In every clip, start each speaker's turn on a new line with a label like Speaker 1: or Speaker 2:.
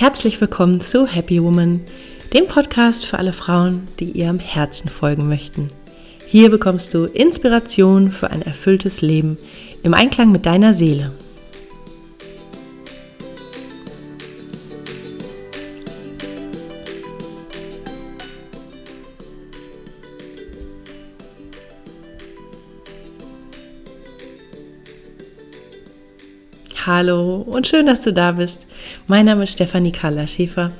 Speaker 1: Herzlich willkommen zu Happy Woman, dem Podcast für alle Frauen, die ihrem Herzen folgen möchten. Hier bekommst du Inspiration für ein erfülltes Leben im Einklang mit deiner Seele. Hallo und schön, dass du da bist. Mein Name ist Stefanie Carla Schäfer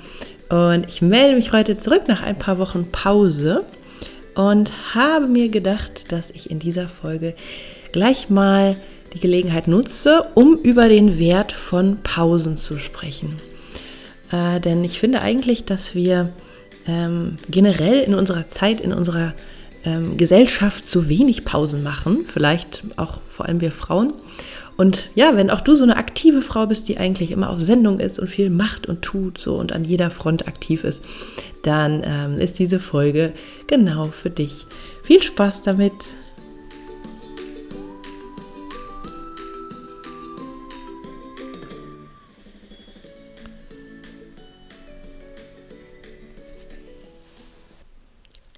Speaker 1: und ich melde mich heute zurück nach ein paar Wochen Pause und habe mir gedacht, dass ich in dieser Folge gleich mal die Gelegenheit nutze, um über den Wert von Pausen zu sprechen. Äh, denn ich finde eigentlich, dass wir ähm, generell in unserer Zeit, in unserer ähm, Gesellschaft zu wenig Pausen machen, vielleicht auch vor allem wir Frauen. Und ja, wenn auch du so eine aktive Frau bist, die eigentlich immer auf Sendung ist und viel macht und tut so und an jeder Front aktiv ist, dann ähm, ist diese Folge genau für dich. Viel Spaß damit!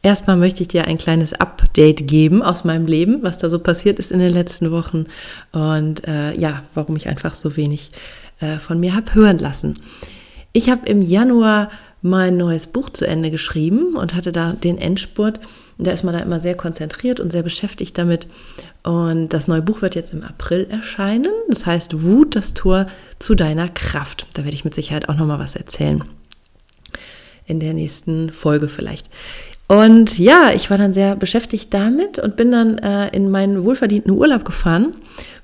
Speaker 1: Erstmal möchte ich dir ein kleines Update geben aus meinem Leben, was da so passiert ist in den letzten Wochen und äh, ja, warum ich einfach so wenig äh, von mir habe hören lassen. Ich habe im Januar mein neues Buch zu Ende geschrieben und hatte da den Endspurt. Da ist man da immer sehr konzentriert und sehr beschäftigt damit. Und das neue Buch wird jetzt im April erscheinen. Das heißt Wut, das Tor zu deiner Kraft. Da werde ich mit Sicherheit auch noch mal was erzählen. In der nächsten Folge vielleicht. Und ja, ich war dann sehr beschäftigt damit und bin dann äh, in meinen wohlverdienten Urlaub gefahren,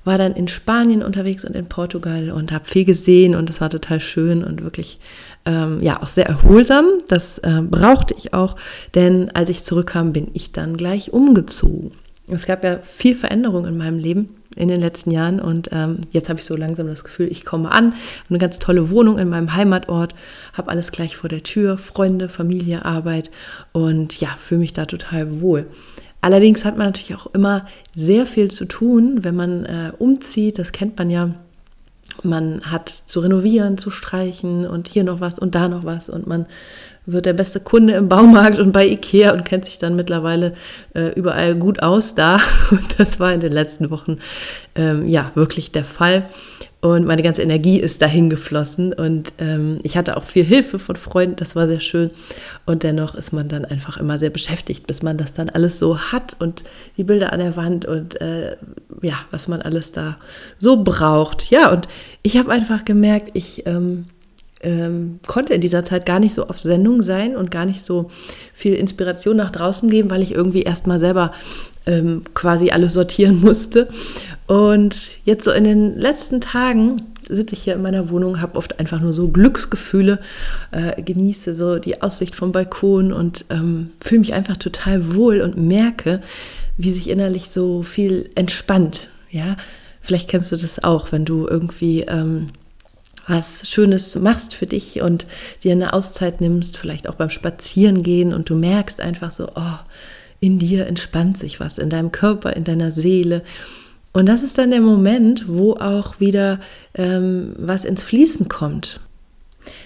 Speaker 1: war dann in Spanien unterwegs und in Portugal und habe viel gesehen und das war total schön und wirklich ähm, ja auch sehr erholsam. Das äh, brauchte ich auch, denn als ich zurückkam, bin ich dann gleich umgezogen. Es gab ja viel Veränderung in meinem Leben in den letzten Jahren und ähm, jetzt habe ich so langsam das Gefühl, ich komme an, habe eine ganz tolle Wohnung in meinem Heimatort, habe alles gleich vor der Tür, Freunde, Familie, Arbeit und ja, fühle mich da total wohl. Allerdings hat man natürlich auch immer sehr viel zu tun, wenn man äh, umzieht, das kennt man ja. Man hat zu renovieren, zu streichen und hier noch was und da noch was und man wird der beste Kunde im Baumarkt und bei Ikea und kennt sich dann mittlerweile äh, überall gut aus da. Und das war in den letzten Wochen ähm, ja wirklich der Fall. Und meine ganze Energie ist dahin geflossen. Und ähm, ich hatte auch viel Hilfe von Freunden, das war sehr schön. Und dennoch ist man dann einfach immer sehr beschäftigt, bis man das dann alles so hat und die Bilder an der Wand und äh, ja, was man alles da so braucht. Ja, und ich habe einfach gemerkt, ich. Ähm, ähm, konnte in dieser Zeit gar nicht so auf Sendung sein und gar nicht so viel Inspiration nach draußen geben, weil ich irgendwie erstmal selber ähm, quasi alles sortieren musste. Und jetzt so in den letzten Tagen sitze ich hier in meiner Wohnung, habe oft einfach nur so Glücksgefühle, äh, genieße so die Aussicht vom Balkon und ähm, fühle mich einfach total wohl und merke, wie sich innerlich so viel entspannt. Ja, vielleicht kennst du das auch, wenn du irgendwie ähm, was Schönes machst für dich und dir eine Auszeit nimmst, vielleicht auch beim Spazierengehen und du merkst einfach so, oh, in dir entspannt sich was, in deinem Körper, in deiner Seele. Und das ist dann der Moment, wo auch wieder ähm, was ins Fließen kommt.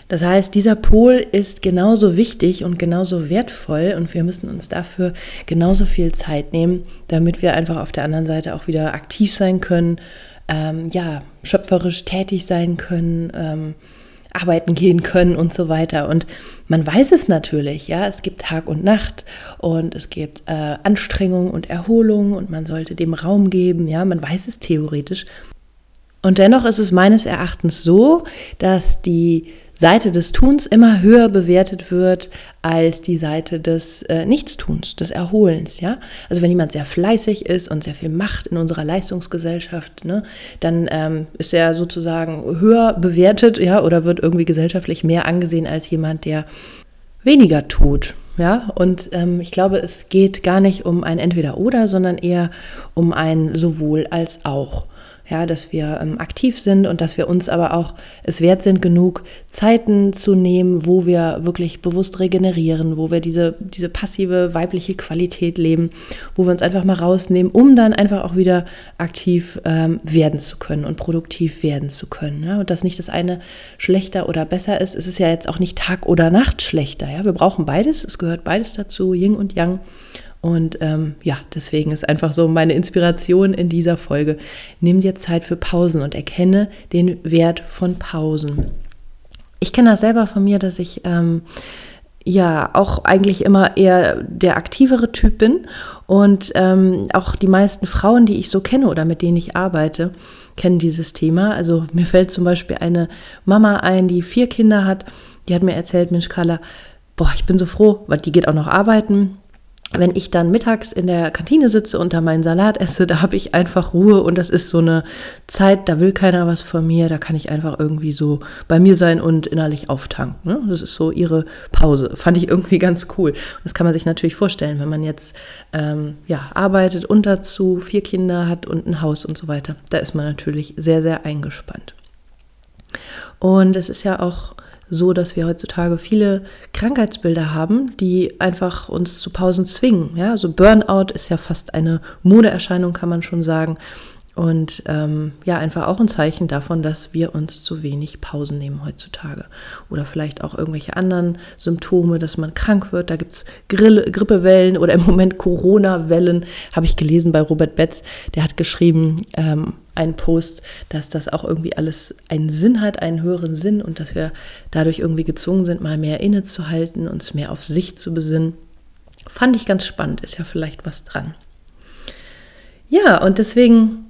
Speaker 1: Das heißt, dieser Pol ist genauso wichtig und genauso wertvoll und wir müssen uns dafür genauso viel Zeit nehmen, damit wir einfach auf der anderen Seite auch wieder aktiv sein können, ähm, ja, schöpferisch tätig sein können, ähm, arbeiten gehen können und so weiter. Und man weiß es natürlich, ja, es gibt Tag und Nacht und es gibt äh, Anstrengung und Erholung und man sollte dem Raum geben, ja, man weiß es theoretisch. Und dennoch ist es meines Erachtens so, dass die Seite des Tuns immer höher bewertet wird als die Seite des äh, Nichtstuns, des Erholens. Ja? Also wenn jemand sehr fleißig ist und sehr viel macht in unserer Leistungsgesellschaft, ne, dann ähm, ist er sozusagen höher bewertet ja, oder wird irgendwie gesellschaftlich mehr angesehen als jemand, der weniger tut. Ja, und ähm, ich glaube, es geht gar nicht um ein Entweder-Oder, sondern eher um ein sowohl als auch. Ja, dass wir ähm, aktiv sind und dass wir uns aber auch es wert sind, genug Zeiten zu nehmen, wo wir wirklich bewusst regenerieren, wo wir diese, diese passive weibliche Qualität leben, wo wir uns einfach mal rausnehmen, um dann einfach auch wieder aktiv ähm, werden zu können und produktiv werden zu können. Ja? Und dass nicht das eine schlechter oder besser ist. Es ist ja jetzt auch nicht Tag oder Nacht schlechter. Ja? Wir brauchen beides, es gehört beides dazu, Yin und Yang. Und ähm, ja, deswegen ist einfach so meine Inspiration in dieser Folge. Nimm dir Zeit für Pausen und erkenne den Wert von Pausen. Ich kenne das selber von mir, dass ich ähm, ja auch eigentlich immer eher der aktivere Typ bin. Und ähm, auch die meisten Frauen, die ich so kenne oder mit denen ich arbeite, kennen dieses Thema. Also mir fällt zum Beispiel eine Mama ein, die vier Kinder hat. Die hat mir erzählt, Mensch, Carla, boah, ich bin so froh, weil die geht auch noch arbeiten wenn ich dann mittags in der Kantine sitze und da meinen Salat esse, da habe ich einfach Ruhe und das ist so eine Zeit, da will keiner was von mir, da kann ich einfach irgendwie so bei mir sein und innerlich auftanken. Ne? Das ist so ihre Pause. Fand ich irgendwie ganz cool. Das kann man sich natürlich vorstellen, wenn man jetzt ähm, ja, arbeitet und dazu vier Kinder hat und ein Haus und so weiter. Da ist man natürlich sehr, sehr eingespannt. Und es ist ja auch so, dass wir heutzutage viele Krankheitsbilder haben, die einfach uns zu Pausen zwingen. Ja, also Burnout ist ja fast eine Modeerscheinung, kann man schon sagen. Und ähm, ja, einfach auch ein Zeichen davon, dass wir uns zu wenig Pausen nehmen heutzutage. Oder vielleicht auch irgendwelche anderen Symptome, dass man krank wird. Da gibt es Grippewellen oder im Moment Corona-Wellen, habe ich gelesen bei Robert Betz. Der hat geschrieben, ähm, einen Post, dass das auch irgendwie alles einen Sinn hat, einen höheren Sinn und dass wir dadurch irgendwie gezwungen sind, mal mehr innezuhalten, uns mehr auf sich zu besinnen. Fand ich ganz spannend, ist ja vielleicht was dran. Ja, und deswegen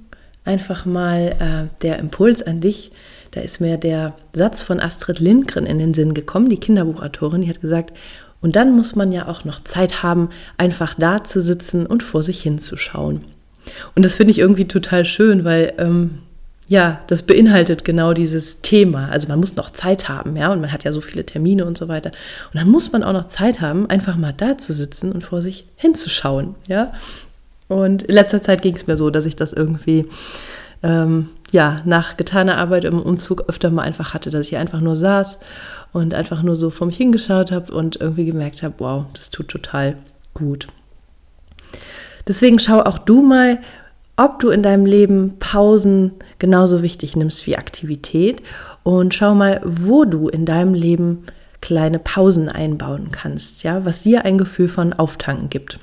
Speaker 1: einfach mal äh, der Impuls an dich. Da ist mir der Satz von Astrid Lindgren in den Sinn gekommen, die Kinderbuchautorin, die hat gesagt, und dann muss man ja auch noch Zeit haben, einfach da zu sitzen und vor sich hinzuschauen. Und das finde ich irgendwie total schön, weil ähm, ja, das beinhaltet genau dieses Thema. Also man muss noch Zeit haben, ja, und man hat ja so viele Termine und so weiter. Und dann muss man auch noch Zeit haben, einfach mal da zu sitzen und vor sich hinzuschauen, ja. Und in letzter Zeit ging es mir so, dass ich das irgendwie ähm, ja, nach getaner Arbeit im Umzug öfter mal einfach hatte, dass ich einfach nur saß und einfach nur so vor mich hingeschaut habe und irgendwie gemerkt habe, wow, das tut total gut. Deswegen schau auch du mal, ob du in deinem Leben Pausen genauso wichtig nimmst wie Aktivität und schau mal, wo du in deinem Leben kleine Pausen einbauen kannst, ja, was dir ein Gefühl von Auftanken gibt.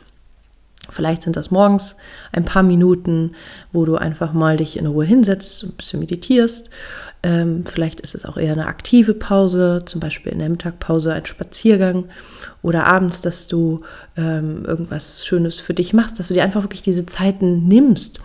Speaker 1: Vielleicht sind das morgens ein paar Minuten, wo du einfach mal dich in Ruhe hinsetzt, ein bisschen meditierst. Ähm, vielleicht ist es auch eher eine aktive Pause, zum Beispiel in der Mittagpause ein Spaziergang oder abends, dass du ähm, irgendwas Schönes für dich machst, dass du dir einfach wirklich diese Zeiten nimmst.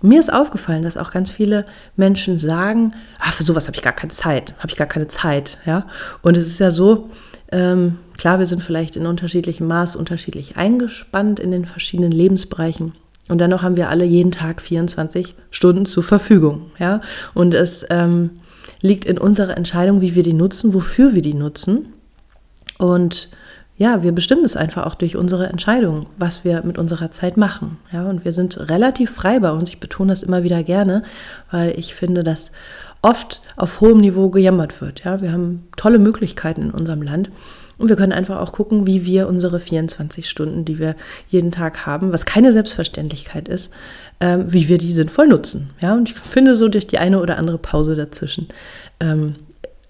Speaker 1: Mir ist aufgefallen, dass auch ganz viele Menschen sagen, ah, für sowas habe ich gar keine Zeit, habe ich gar keine Zeit, ja. Und es ist ja so, ähm, klar, wir sind vielleicht in unterschiedlichem Maß unterschiedlich eingespannt in den verschiedenen Lebensbereichen. Und dennoch haben wir alle jeden Tag 24 Stunden zur Verfügung. Ja? Und es ähm, liegt in unserer Entscheidung, wie wir die nutzen, wofür wir die nutzen. Und ja, wir bestimmen es einfach auch durch unsere Entscheidung, was wir mit unserer Zeit machen. Ja, und wir sind relativ frei bei uns. Ich betone das immer wieder gerne, weil ich finde, dass oft auf hohem Niveau gejammert wird. Ja, wir haben tolle Möglichkeiten in unserem Land. Und wir können einfach auch gucken, wie wir unsere 24 Stunden, die wir jeden Tag haben, was keine Selbstverständlichkeit ist, ähm, wie wir die sinnvoll nutzen. Ja, und ich finde so durch die eine oder andere Pause dazwischen, ähm,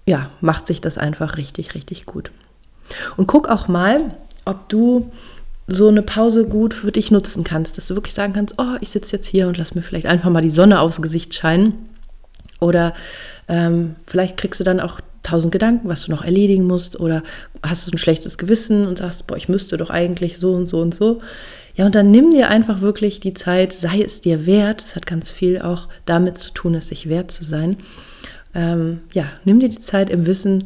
Speaker 1: ja, macht sich das einfach richtig, richtig gut. Und guck auch mal, ob du so eine Pause gut für dich nutzen kannst, dass du wirklich sagen kannst, oh, ich sitze jetzt hier und lass mir vielleicht einfach mal die Sonne aufs Gesicht scheinen. Oder ähm, vielleicht kriegst du dann auch tausend Gedanken, was du noch erledigen musst. Oder hast du ein schlechtes Gewissen und sagst, boah, ich müsste doch eigentlich so und so und so. Ja, und dann nimm dir einfach wirklich die Zeit, sei es dir wert. Das hat ganz viel auch damit zu tun, es sich wert zu sein. Ähm, ja, nimm dir die Zeit im Wissen,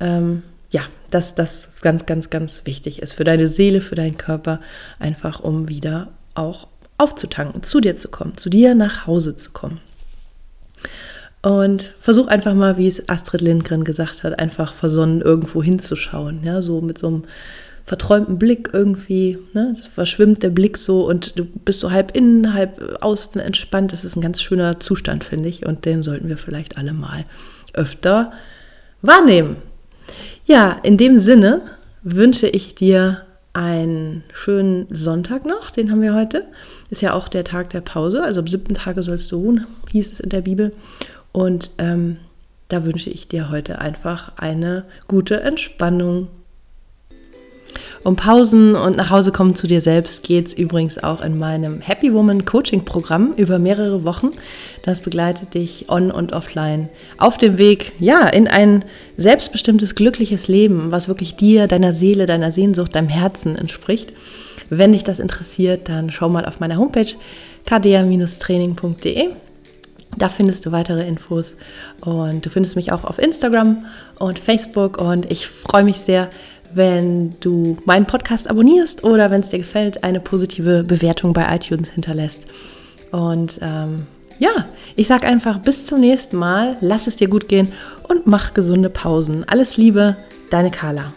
Speaker 1: ähm, ja, dass das ganz, ganz, ganz wichtig ist für deine Seele, für deinen Körper, einfach um wieder auch aufzutanken, zu dir zu kommen, zu dir nach Hause zu kommen. Und versuch einfach mal, wie es Astrid Lindgren gesagt hat, einfach versonnen irgendwo hinzuschauen, ja, so mit so einem verträumten Blick irgendwie, ne? Es verschwimmt der Blick so und du bist so halb innen, halb außen entspannt. Das ist ein ganz schöner Zustand, finde ich. Und den sollten wir vielleicht alle mal öfter wahrnehmen. Ja, in dem Sinne wünsche ich dir einen schönen Sonntag noch, den haben wir heute. Ist ja auch der Tag der Pause, also am siebten Tage sollst du ruhen, hieß es in der Bibel. Und ähm, da wünsche ich dir heute einfach eine gute Entspannung. Um Pausen und nach Hause kommen zu dir selbst geht es übrigens auch in meinem Happy Woman Coaching Programm über mehrere Wochen. Das begleitet dich on und offline auf dem Weg, ja, in ein selbstbestimmtes, glückliches Leben, was wirklich dir, deiner Seele, deiner Sehnsucht, deinem Herzen entspricht. Wenn dich das interessiert, dann schau mal auf meiner Homepage kda-training.de. Da findest du weitere Infos und du findest mich auch auf Instagram und Facebook und ich freue mich sehr, wenn du meinen Podcast abonnierst oder wenn es dir gefällt, eine positive Bewertung bei iTunes hinterlässt. Und ähm, ja, ich sage einfach bis zum nächsten Mal, lass es dir gut gehen und mach gesunde Pausen. Alles Liebe, deine Carla.